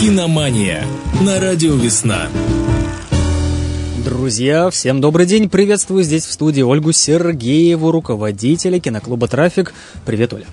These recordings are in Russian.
Киномания на радио «Весна». Друзья, всем добрый день. Приветствую здесь в студии Ольгу Сергееву, руководителя киноклуба «Трафик». Привет, Оля.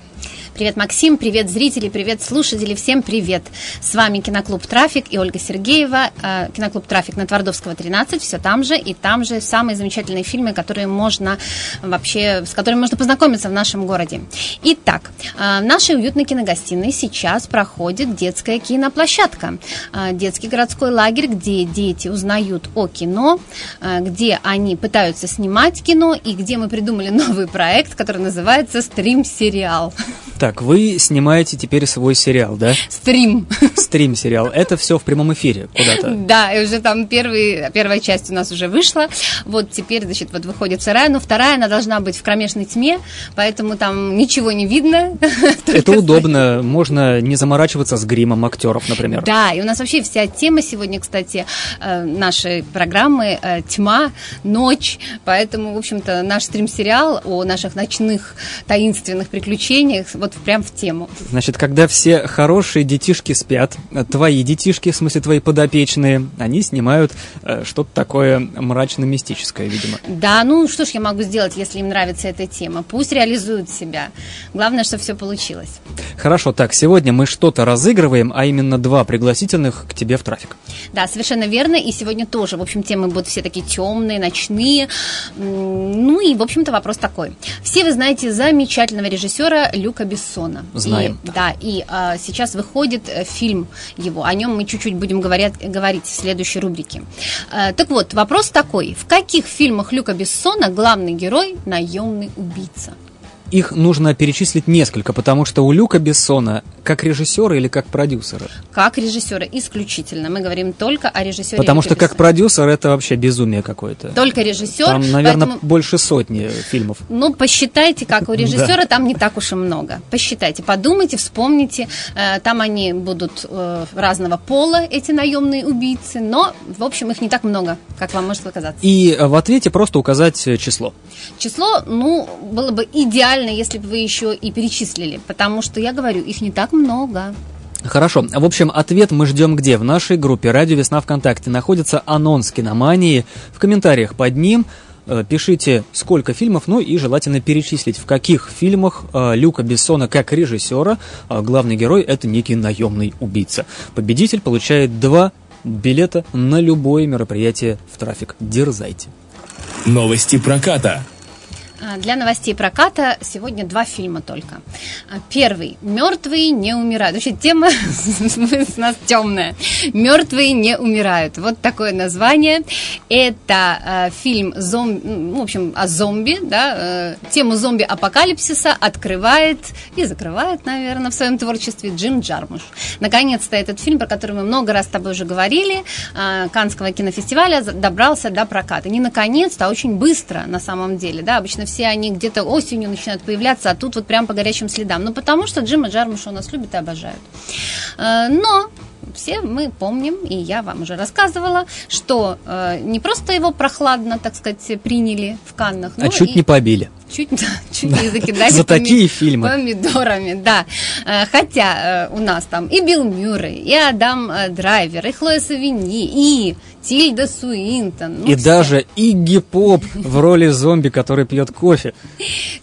Привет, Максим, привет, зрители, привет, слушатели, всем привет. С вами Киноклуб «Трафик» и Ольга Сергеева. Э, Киноклуб «Трафик» на Твардовского, 13, все там же, и там же самые замечательные фильмы, которые можно вообще, с которыми можно познакомиться в нашем городе. Итак, э, в нашей уютной киногостиной сейчас проходит детская киноплощадка. Э, детский городской лагерь, где дети узнают о кино, где они пытаются снимать кино, и где мы придумали новый проект, который называется «Стрим-сериал». Так, вы снимаете теперь свой сериал, да? Стрим. Стрим-сериал. Это все в прямом эфире куда-то? Да, и уже там первый, первая часть у нас уже вышла. Вот теперь, значит, вот выходит вторая, но вторая, она должна быть в кромешной тьме, поэтому там ничего не видно. Это удобно. Можно не заморачиваться с гримом актеров, например. Да, и у нас вообще вся тема сегодня, кстати, э, нашей программы э, «Тьма», «Ночь», поэтому, в общем-то, наш стрим-сериал о наших ночных таинственных приключениях вот прям в тему. Значит, когда все хорошие детишки спят, твои детишки, в смысле твои подопечные, они снимают э, что-то такое мрачно-мистическое, видимо. Да, ну что ж я могу сделать, если им нравится эта тема? Пусть реализуют себя. Главное, чтобы все получилось. Хорошо, так, сегодня мы что-то разыгрываем, а именно два пригласительных к тебе в трафик. Да, совершенно верно, и сегодня тоже, в общем, темы будут все такие темные, ночные. Ну и, в общем-то, вопрос такой. Все вы знаете замечательного режиссера Люка Бессона. Знаем. И, да, и а, сейчас выходит э, фильм его. О нем мы чуть-чуть будем говорить, говорить в следующей рубрике. А, так вот, вопрос такой. В каких фильмах Люка Бессона главный герой наемный убийца? Их нужно перечислить несколько, потому что у Люка Бессона как режиссера или как продюсера? Как режиссера, исключительно. Мы говорим только о режиссере. Потому Люка что Бессона. как продюсер это вообще безумие какое-то. Только режиссер. Там, наверное, поэтому- больше сотни фильмов. Ну, посчитайте, как у режиссера, там не так уж и много. Посчитайте, подумайте, вспомните. Э, Там они будут э, разного пола, эти наемные убийцы, но, в общем, их не так много, как вам может показаться. И в ответе просто указать число. Число, ну, было бы идеально, если бы вы еще и перечислили, потому что, я говорю, их не так много. Хорошо. В общем, ответ мы ждем где? В нашей группе «Радио Весна ВКонтакте» находится анонс киномании. В комментариях под ним э, пишите, сколько фильмов, ну и желательно перечислить, в каких фильмах э, Люка Бессона как режиссера э, главный герой – это некий наемный убийца. Победитель получает два билета на любое мероприятие в трафик. Дерзайте. Новости проката. А, Для новостей проката сегодня два фильма только. А, Первый «Мертвые не умирают». Вообще тема у нас темная. «Мертвые не умирают». Вот такое название. Это э, фильм ну, в общем, о зомби. Да? э, Тему зомби-апокалипсиса открывает и закрывает, наверное, в своем творчестве Джим Джармуш. Наконец-то этот фильм, про который мы много раз с тобой уже говорили, Канского кинофестиваля, добрался до проката. Не наконец-то, а очень быстро на самом деле. Да? Обычно все они где-то осенью начинают появляться, а тут вот прям по горячим следам. Ну, потому что Джима Джармуша у нас любят и обожают. Э, Но все мы помним, и я вам уже рассказывала, что э, не просто его прохладно, так сказать, приняли в Каннах, А но чуть и- не побили. Чуть, да, чуть не закидали За такие фильмы. помидорами, да. Э, Хотя э, у нас там и Билл Мюррей, и Адам э, Драйвер, и Хлоя Савини, и Тильда Суинтон. ну, И все. даже Игги Поп в роли зомби, который пьет кофе.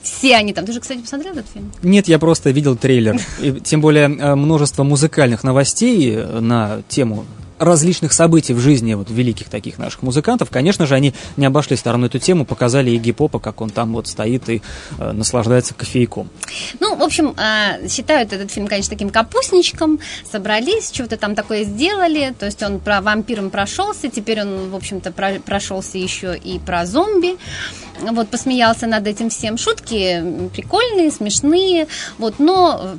Все они там. Ты же, кстати, посмотрел этот фильм? Нет, я просто видел трейлер. И тем более э, множество музыкальных новостей э, на тему различных событий в жизни вот великих таких наших музыкантов, конечно же, они не обошли стороной эту тему, показали Игги Попа, как он там вот стоит и э, наслаждается кофейком. Ну, в общем, э, считают этот фильм, конечно, таким капустничком. Собрались, что-то там такое сделали. То есть он про вампиром прошелся, теперь он, в общем-то, про- прошелся еще и про зомби. Вот, посмеялся над этим всем. Шутки прикольные, смешные. Вот, но э,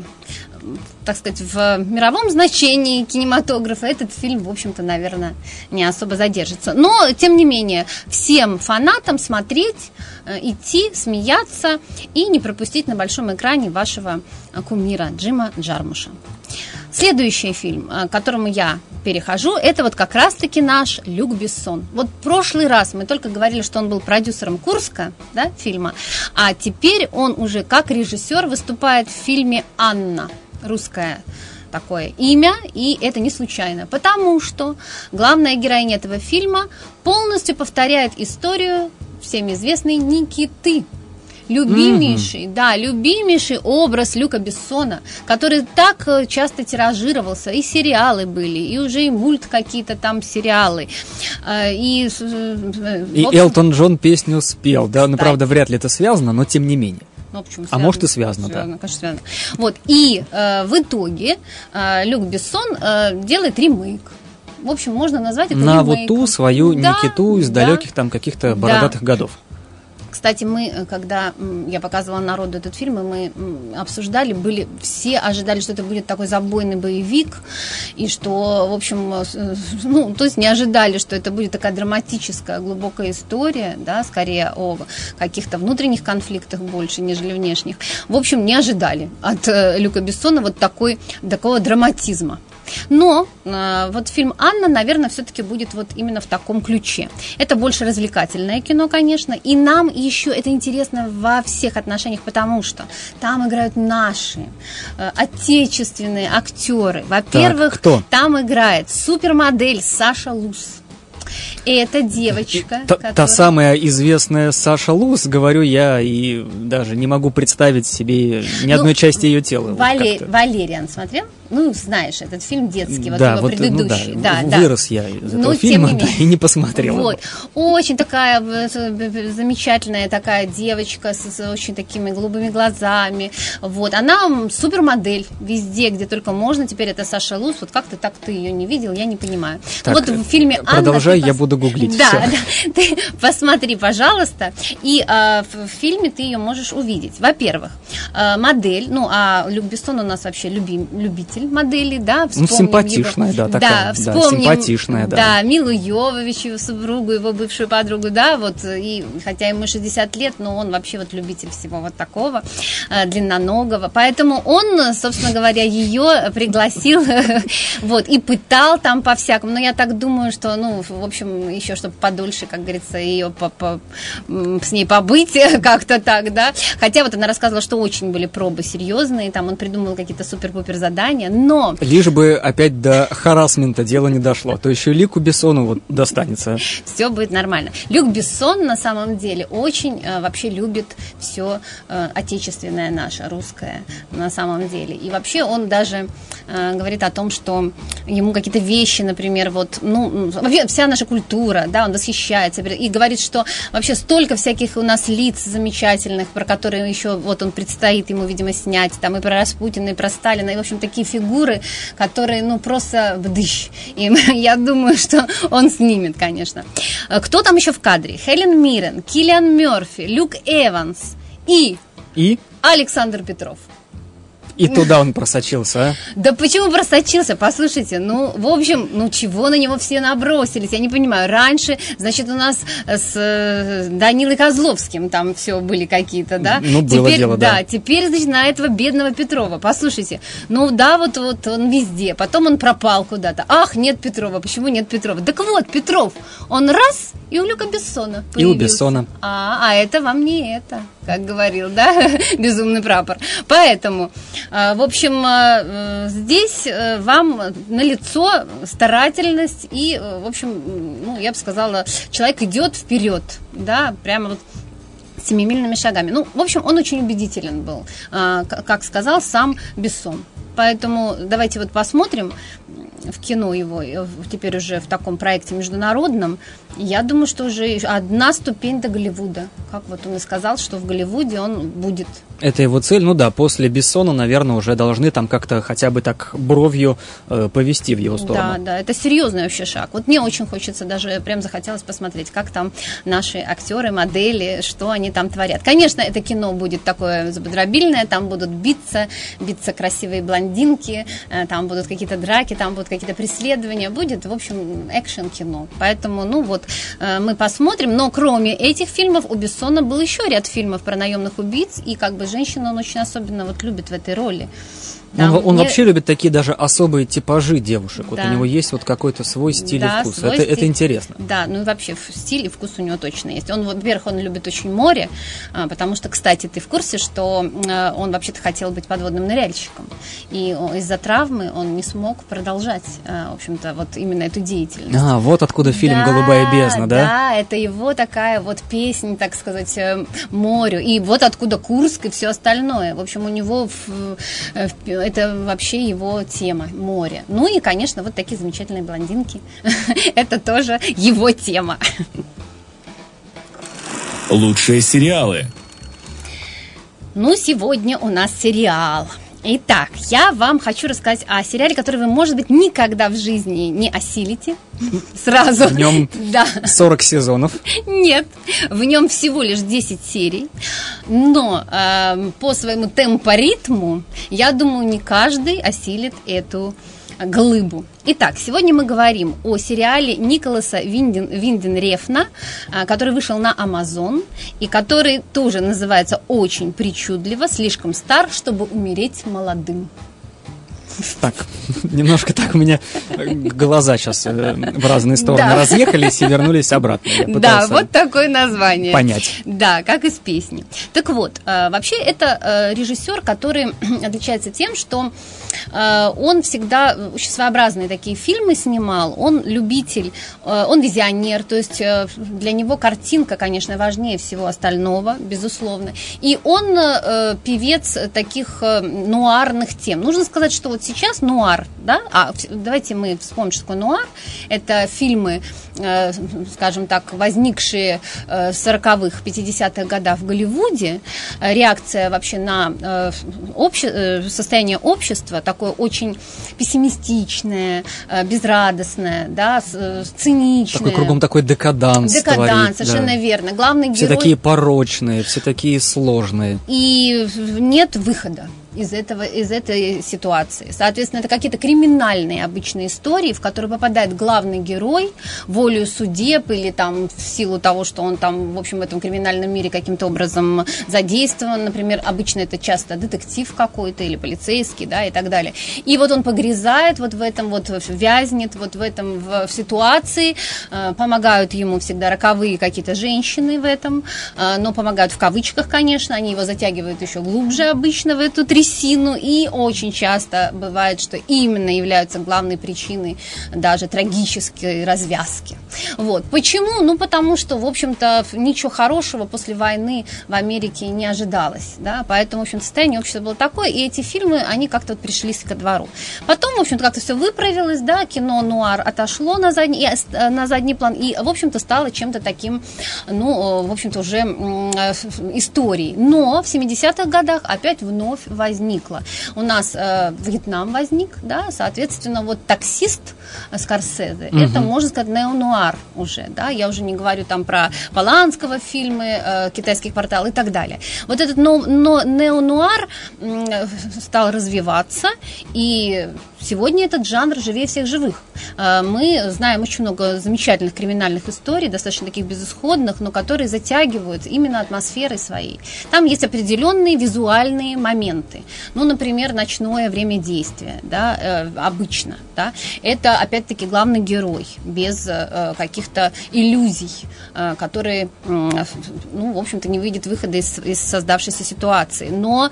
так сказать, в мировом значении кинематографа этот фильм, в общем-то, наверное, не особо задержится. Но, тем не менее, всем фанатам смотреть, э, идти, смеяться и не пропустить на большом экране вашего э, кумира Джима Джармуша. Следующий фильм, э, к которому я перехожу, это вот как раз-таки наш Люк Бессон. Вот в прошлый раз мы только говорили, что он был продюсером Курска, да, фильма, а теперь он уже как режиссер выступает в фильме «Анна», русская такое имя, и это не случайно, потому что главная героиня этого фильма полностью повторяет историю всем известной Никиты. Любимейший, mm-hmm. да, любимейший образ Люка Бессона, который так э, часто тиражировался, и сериалы были, и уже и мульт какие-то там сериалы. Э, и, и общем, Элтон Джон песню спел, да, ну, правда, вряд ли это связано, но тем не менее. Ну, почему связано? А может и связано, связано да. Конечно, связано. Вот, и э, в итоге э, Люк Бессон э, делает ремейк. В общем, можно назвать это На ремейком. вот ту свою да, Никиту из да, далеких там каких-то бородатых да. годов. Кстати, мы, э, когда я показывала народу этот фильм, и мы обсуждали, были все ожидали, что это будет такой забойный боевик, и что, в общем, э, э, ну, то есть не ожидали, что это будет такая драматическая, глубокая история, да, скорее о каких-то внутренних конфликтах больше, нежели внешних. В общем, не ожидали от Люка Бессона вот такой, такого драматизма. Но э, вот фильм Анна, наверное, все-таки будет вот именно в таком ключе. Это больше развлекательное кино, конечно, и нам еще это интересно во всех отношениях, потому что там играют наши э, отечественные актеры. Во-первых, там играет супермодель Саша Лус. И эта девочка. Та, которая... та самая известная Саша Лус, говорю я, и даже не могу представить себе ни ну, одной части ее тела. Валер... Вот Валериан смотрел? Ну, знаешь, этот фильм детский, вот да, его вот, предыдущий. Ну, да, да, вырос да. я из этого ну, фильма не да, и не посмотрел. Вот. Его. Очень такая замечательная такая девочка с, с очень такими голубыми глазами. Вот. Она супермодель везде, где только можно. Теперь это Саша Лус. Вот как ты так ты ее не видел, я не понимаю. Так, вот в фильме Анна... Продолжай, я пос... буду гуглить. Да, да, ты посмотри, пожалуйста. И э, в, в фильме ты ее можешь увидеть. Во-первых, э, модель, ну, а Люк Бессон у нас вообще любим, любитель руководитель модели, да, ну, симпатичная, его, да, такая, да, вспомним, да, симпатичная, да. Да, Милу Йововичу, супругу, его бывшую подругу, да, вот, и хотя ему 60 лет, но он вообще вот любитель всего вот такого, э, длинноногого, поэтому он, собственно говоря, ее пригласил, вот, и пытал там по-всякому, но я так думаю, что, ну, в общем, еще, чтобы подольше, как говорится, ее по, по, с ней побыть как-то так, да, хотя вот она рассказывала, что очень были пробы серьезные, там он придумал какие-то супер-пупер задания, образования, но... Лишь бы опять до харасмента дело не дошло, то еще Люку Бессону вот достанется. Все будет нормально. Люк Бессон на самом деле очень э, вообще любит все э, отечественное наше, русское на самом деле. И вообще он даже э, говорит о том, что ему какие-то вещи, например, вот, ну, вообще вся наша культура, да, он восхищается и говорит, что вообще столько всяких у нас лиц замечательных, про которые еще вот он предстоит ему, видимо, снять, там и про Распутина, и про Сталина, и, в общем, такие фигуры, которые, ну, просто бдыщ. И я думаю, что он снимет, конечно. Кто там еще в кадре? Хелен Миррен, Киллиан Мерфи, Люк Эванс и... И? Александр Петров. И туда он просочился, а? Да почему просочился? Послушайте, ну, в общем, ну чего на него все набросились? Я не понимаю. Раньше, значит, у нас с э, Данилой Козловским там все были какие-то, да? Ну, было теперь, дело, да. Да, теперь, значит, на этого бедного Петрова. Послушайте, ну да, вот, вот он везде. Потом он пропал куда-то. Ах, нет Петрова. Почему нет Петрова? Так вот, Петров, он раз и у Люка Бессона появился. И у Бессона. А, а это вам не это, как говорил, да, безумный прапор. Поэтому а, в общем, а, э, здесь э, вам на лицо старательность и, э, в общем, ну, я бы сказала, человек идет вперед, да, прямо вот семимильными шагами. Ну, в общем, он очень убедителен был, а, как сказал сам Бессон. Поэтому давайте вот посмотрим в кино его, теперь уже в таком проекте международном. Я думаю, что уже одна ступень до Голливуда. Как вот он и сказал, что в Голливуде он будет это его цель, ну да, после Бессона, наверное, уже должны там как-то хотя бы так бровью э, повести в его сторону. Да, да, это серьезный вообще шаг. Вот мне очень хочется, даже прям захотелось посмотреть, как там наши актеры, модели, что они там творят. Конечно, это кино будет такое забодробильное, там будут биться, биться красивые блондинки, э, там будут какие-то драки, там будут какие-то преследования, будет, в общем, экшен-кино. Поэтому, ну вот, э, мы посмотрим, но кроме этих фильмов у Бессона был еще ряд фильмов про наемных убийц, и как бы женщину он очень особенно вот любит в этой роли. Он, он не- вообще любит такие даже особые типажи девушек. Вот Да. у него есть вот какой-то свой стиль Да, и вкус. свой Это, это стиль. интересно. Да, ну и вообще стиль и вкус у него точно есть. Он, во-первых, он любит очень море, а, потому что, кстати, ты в курсе, что а, он вообще-то хотел быть подводным ныряльщиком. И из-за травмы он не смог продолжать, а, в общем-то, вот именно эту деятельность. А, вот откуда фильм Да, «Голубая бездна», да? Да, это его такая вот песня, так сказать, э, морю. И вот откуда Курск и все остальное. В общем, у него в- э, в- это вообще его тема, море. Ну и, конечно, вот такие замечательные блондинки. Это тоже его тема. Лучшие сериалы. Ну, сегодня у нас сериал. Итак, я вам хочу рассказать о сериале, который вы, может быть, никогда в жизни не осилите. Сразу. В нем Да. 40 сезонов. Нет, в нем всего лишь 10 серий, но эм, по своему темпоритму, я думаю, не каждый осилит эту глыбу. Итак, сегодня мы говорим о сериале Николаса Винден, Винденрефна, а, который вышел на Amazon и который тоже называется очень причудливо «Слишком стар, чтобы умереть молодым». Так, немножко так у меня э, глаза сейчас в разные стороны Да. разъехались и вернулись обратно. Да, вот такое название. понять. Да, как из песни. Так вот, э, вообще это э, режиссер, который отличается тем, что э, он всегда очень своеобразные такие фильмы снимал. Он любитель, э, он визионер, то есть э, для него картинка, конечно, важнее всего остального, безусловно. И он э, певец таких э, нуарных тем. Нужно сказать, что вот сейчас нуар, да, а давайте мы вспомним, что такое нуар. Это фильмы, э, скажем так, возникшие э, в 40-х, 50-х годах в Голливуде. Э, Реакция вообще на э, э, состояние общества, такое очень пессимистичное, э, безрадостное, да, э, циничное. Такой кругом такой декаданс Декаданс, творит, совершенно да. верно. Главный Все герой... такие порочные, все такие сложные. и нет выхода из этого из этой ситуации. Соответственно, это какие-то криминальные обычные истории, в которые попадает главный герой волею судеб или там в силу того, что он там, в общем, в этом криминальном мире каким-то образом задействован. Например, обычно это часто детектив какой-то или полицейский, да, и так далее. И вот он погрязает вот в этом вот, вязнет вот в этом в, в ситуации, э, помогают ему всегда роковые какие-то женщины в этом, э, но помогают в кавычках, конечно, они его затягивают еще глубже обычно в эту трясину, и очень часто бывает, что именно являются главной причиной даже трагической развязки. Вот. Почему? Ну, потому что, в общем-то, ничего хорошего после войны в Америке не ожидалось, да, поэтому, в общем, состояние общества было такое, и эти фильмы, они как-то вот пришлись ко двору. Потом, в общем-то, как-то все выправилось, да, кино нуар отошло на задний, ост- э, на задний план, и, в общем-то, стало чем-то таким, ну, э, в общем-то, уже э, историей. Но в 70-х годах опять вновь возникло. У нас э, Вьетнам возник, да, соответственно, вот таксист э, Скорсезе, это, можно сказать, неонуар уже, да, я уже не говорю там про Поланского фильмы, э, китайский квартал и так далее. Вот этот но, но, неонуар э, стал развиваться, и сегодня этот жанр живее всех живых. Э, Мы знаем очень много замечательных криминальных историй, достаточно таких безысходных, но которые затягивают именно атмосферой своей. Там есть определенные визуальные моменты. Ну, например, ночное время действия, да, э, обычно, да. Это, опять-таки, главный герой, без э, каких-то иллюзий, э, которые, ну, в общем-то, не выйдет выхода из, из создавшейся ситуации. Но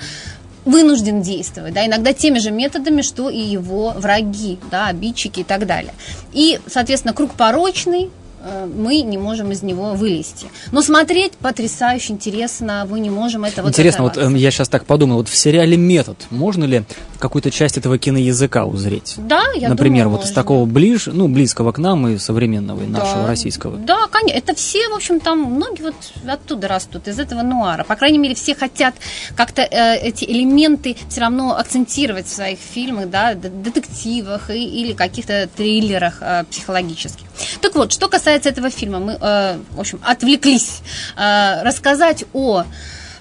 вынужден действовать, да, иногда теми же методами, что и его враги, да, обидчики и так далее. И, соответственно, круг порочный, мы не можем из него вылезти. Но смотреть потрясающе интересно, мы не можем это вот Интересно, вот эм, я сейчас так подумал, вот в сериале «Метод» можно ли какую-то часть этого киноязыка узреть? Да, я Например, думаю, вот из можно. такого ближ, ну, близкого к нам и современного, и нашего Да. российского. Да, конечно. Это все, в общем, там многие вот оттуда растут, из этого нуара. По крайней мере, все хотят как-то э, эти элементы все равно акцентировать в своих фильмах, да, детективах и, или каких-то триллерах э, психологических. Так вот, что касается этого фильма, мы, э, в общем, отвлеклись э, рассказать о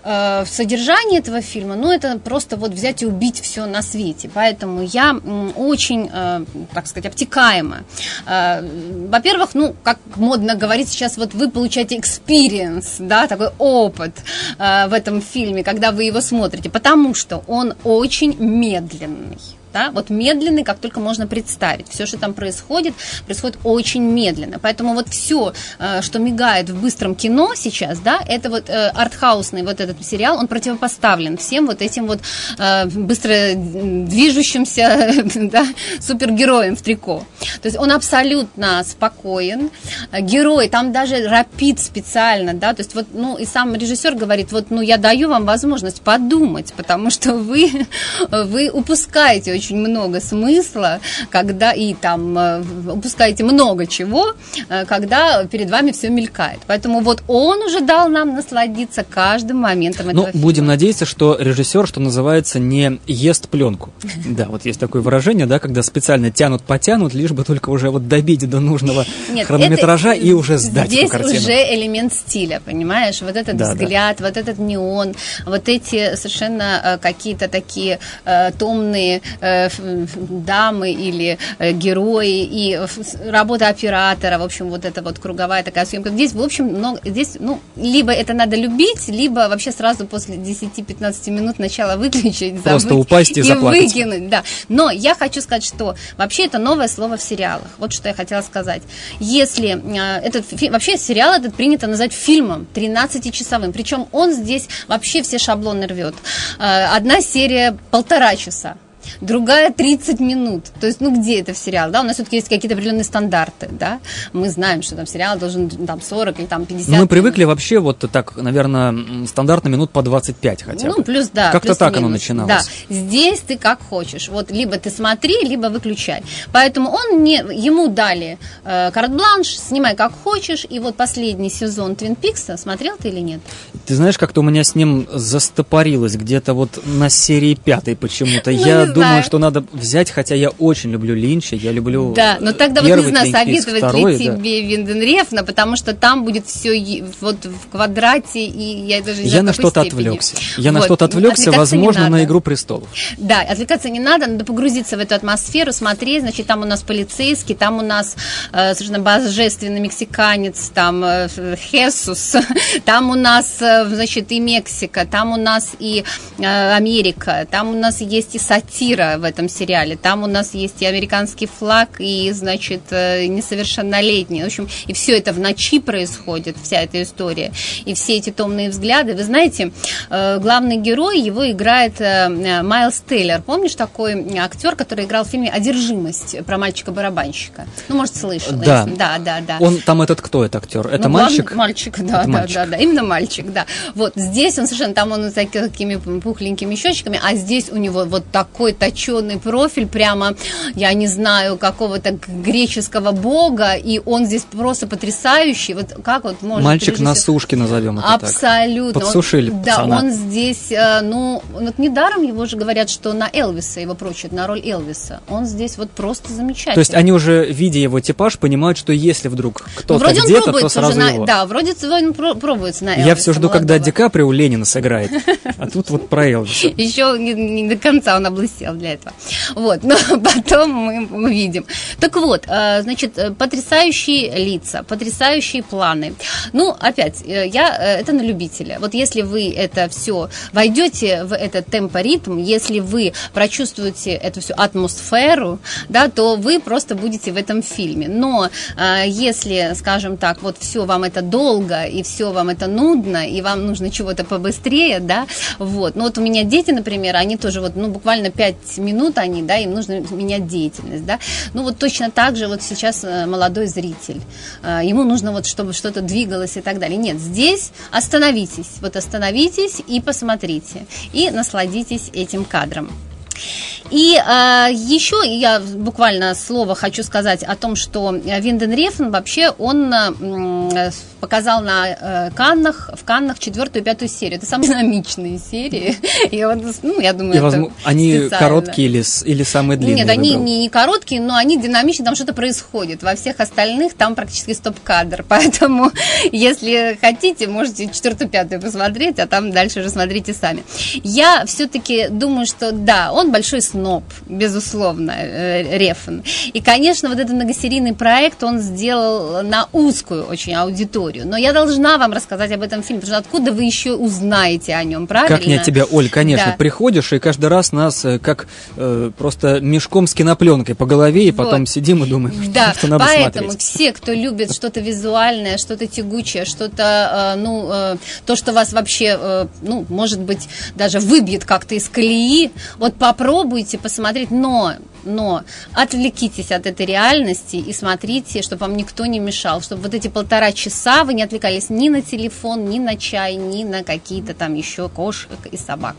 э, содержание этого фильма, ну, это просто вот взять и убить все на свете. Поэтому я очень, э, так сказать, обтекаемо. Э, во-первых, ну, как модно говорить сейчас, вот вы получаете experience, да, такой опыт в этом фильме, когда вы его смотрите, потому что он очень медленный да, вот медленный, как только можно представить. Все, что там происходит, происходит очень медленно. Поэтому вот все, э, что мигает в быстром кино сейчас, да, это вот э, артхаусный вот этот сериал, он противопоставлен всем вот этим вот э, быстро движущимся, да, супергероям в трико. То есть он абсолютно спокоен. Герой там даже рапид специально, да, то есть вот, ну, и сам режиссер говорит, вот, ну, я даю вам возможность подумать, потому что вы, вы упускаете очень много смысла, когда и там э, упускаете много чего, э, когда перед вами все мелькает. Поэтому вот он уже дал нам насладиться каждым моментом этого Ну, будем надеяться, что режиссер, что называется, не ест пленку. Да, вот есть такое выражение, да, когда специально тянут, потянут, лишь бы только уже вот добить до нужного Нет, хронометража и уже сдать Здесь уже элемент стиля, понимаешь? Вот этот да, взгляд, да. вот этот неон, вот эти совершенно э, какие-то такие э, томные Э, дамы или э, герои, и работа оператора, в общем, вот эта вот круговая такая съемка. Здесь, в общем, много, здесь, ну, либо это надо любить, либо вообще сразу после 10-15 минут начала выключить, Просто упасть и, и заплакать. выкинуть, да. Но я хочу сказать, что вообще это новое слово в сериалах. Вот что я хотела сказать. Если э, этот вообще сериал этот принято назвать фильмом 13-часовым, причем он здесь вообще все шаблоны рвет. Одна серия полтора часа другая 30 минут. То есть, ну, где это в сериал, да? У нас все-таки есть какие-то определенные стандарты, да? Мы знаем, что там сериал должен там 40 или там 50 Мы минут. привыкли вообще вот так, наверное, стандартно минут по 25 хотя бы. Ну, плюс, да. Как-то так оно начиналось. Да, здесь ты как хочешь. Вот либо ты смотри, либо выключай. Поэтому он не, ему дали э, карт-бланш, снимай как хочешь, и вот последний сезон Твин Пикса, смотрел ты или нет? Ты знаешь, как-то у меня с ним застопорилось где-то вот на серии пятой почему-то. Ну, Я думаю, что надо взять, хотя я очень люблю Линча, я люблю Да, но тогда вот не знаю, советовать второй, ли тебе да. Винденрефна, потому что там будет все вот в квадрате, и я даже не знаю, Я на что-то отвлекся. Я вот. на что-то отвлекся, возможно, на «Игру престолов». Да, отвлекаться не надо, надо погрузиться в эту атмосферу, смотреть, значит, там у нас полицейский, там у нас э, совершенно божественный мексиканец, там э, Хесус, там у нас, э, значит, и Мексика, там у нас и э, Америка, там у нас есть и сатира, сатира в этом сериале. Там у нас есть и американский флаг, и, значит, э, несовершеннолетний. В общем, и все это в ночи происходит, вся эта история. И все эти томные взгляды. Вы знаете, э, главный герой, его играет э, Майлз Тейлор. Помнишь такой актер, который играл в фильме «Одержимость» про мальчика-барабанщика? Ну, может, слышал. Да. Если... да, да, да. Он, там этот кто, этот актер? Это ну, мальчик? Мальчик, да, это да, мальчик. да, да. Именно мальчик, да. Вот здесь он совершенно, там он с такими пухленькими щечками, а здесь у него вот такой точеный профиль, прямо, я не знаю, какого-то греческого бога, и он здесь просто потрясающий. Вот как вот можно... Мальчик на сушке назовем это Абсолютно. Так. Подсушили он, Да, он здесь, э, ну, вот недаром его же говорят, что на Элвиса его прочат, на роль Элвиса. Он здесь вот просто замечательный. То есть они уже, видя его типаж, понимают, что если вдруг кто-то ну, где-то, то сразу на, его. Да, вроде он пробуется на Элвиса. Я все жду, молодого. когда Ди Каприо Ленина сыграет. А тут вот про Элвиса. Еще не до конца он облысел материал для этого. Вот, но потом мы увидим. Так вот, э, значит, э, потрясающие лица, потрясающие планы. Ну, опять, э, я, это на любителя. Вот если вы это все войдете в этот темпоритм, если вы прочувствуете эту всю атмосферу, да, то вы просто будете в этом фильме. Но если, скажем так, вот все вам это долго, и все вам это нудно, и вам нужно чего-то побыстрее, да, вот. Ну вот у меня дети, например, они тоже вот, ну, буквально 5 минут они, да, им нужно менять деятельность, да. Ну вот точно так же вот сейчас э, молодой зритель, э, ему нужно вот, чтобы что-то двигалось и так далее. Нет, здесь остановитесь, вот остановитесь и посмотрите, и насладитесь этим кадром. И э, еще я буквально слово хочу сказать о том, что Винден Рефн вообще он э, показал на э, Каннах, в Каннах четвертую и пятую серию. Это самые динамичные серии. И он, ну, я думаю, И, это возможно, они специально. короткие или, или самые длинные Нет, они выбрал? не, не короткие, но они динамичные, там что-то происходит. Во всех остальных там практически стоп-кадр. Поэтому, если хотите, можете четвертую, пятую посмотреть, а там дальше уже смотрите сами. Я все-таки думаю, что да, он большой сноб, безусловно, э, Рефн. И, конечно, вот этот многосерийный проект он сделал на узкую очень аудиторию. Но я должна вам рассказать об этом фильме, потому что откуда вы еще узнаете о нем, правильно? Как не от тебя, Оль, конечно, Да. приходишь, и каждый раз нас э, как э, просто мешком с кинопленкой по голове, и Вот. потом сидим и думаем, Да, что надо поэтому смотреть. все, кто любит что-то визуальное, что-то тягучее, что-то, э, ну, э, то, что вас вообще, э, ну, может быть, даже выбьет как-то из колеи, вот попробуйте посмотреть, но, но отвлекитесь от этой реальности и смотрите, чтобы вам никто не мешал, чтобы вот эти полтора часа вы не отвлекались ни на телефон, ни на чай, ни на какие-то там еще кошек и собак.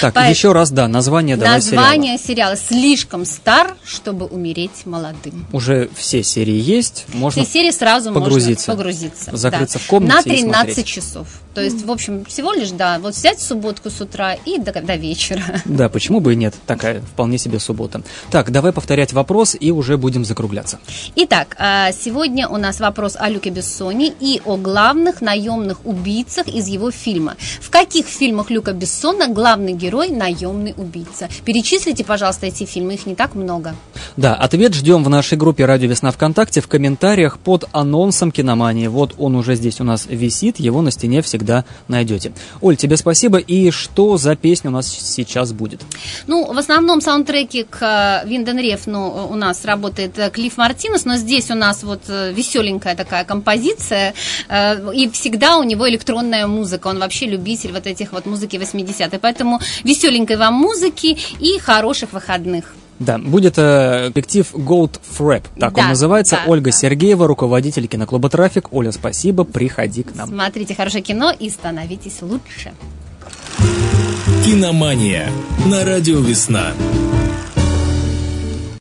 Так, Поэт- еще раз, да, название давай сериала. Название сериала «Слишком стар, чтобы умереть молодым». Уже все серии есть, можно Все серии сразу погрузиться. можно погрузиться. Закрыться да. в комнате На и 13 смотреть. часов. То есть, в общем, всего лишь, да, вот взять субботку с утра и до, до вечера. Да, почему бы и нет, такая вполне себе суббота. Так, давай повторять вопрос и уже будем закругляться. Итак, а, сегодня у нас вопрос о Люке Бессоне и о главных наемных убийцах из его фильма. В каких фильмах Люка Бессона главный герой наемный убийца? Перечислите, пожалуйста, эти фильмы, их не так много. Да, ответ ждем в нашей группе «Радио Весна ВКонтакте» в комментариях под анонсом киномании. Вот он уже здесь у нас висит, его на стене всегда найдете. Оль, тебе спасибо. И что за песня у нас сейчас будет? Ну, в основном саундтреки к э, Винден Рефну у нас работает э, Клифф Мартинес, но здесь у нас вот э, веселенькая такая композиция, э, и всегда у него электронная музыка, он вообще любитель вот этих вот музыки 80-х, поэтому веселенькой вам музыки и хороших выходных. Да, будет э, коллектив Gold Frap, так Да, он называется. да, Ольга да. Сергеева, руководитель киноклуба «Трафик». Оля, спасибо, приходи к нам. Смотрите хорошее кино и становитесь лучше. Киномания на радио «Весна».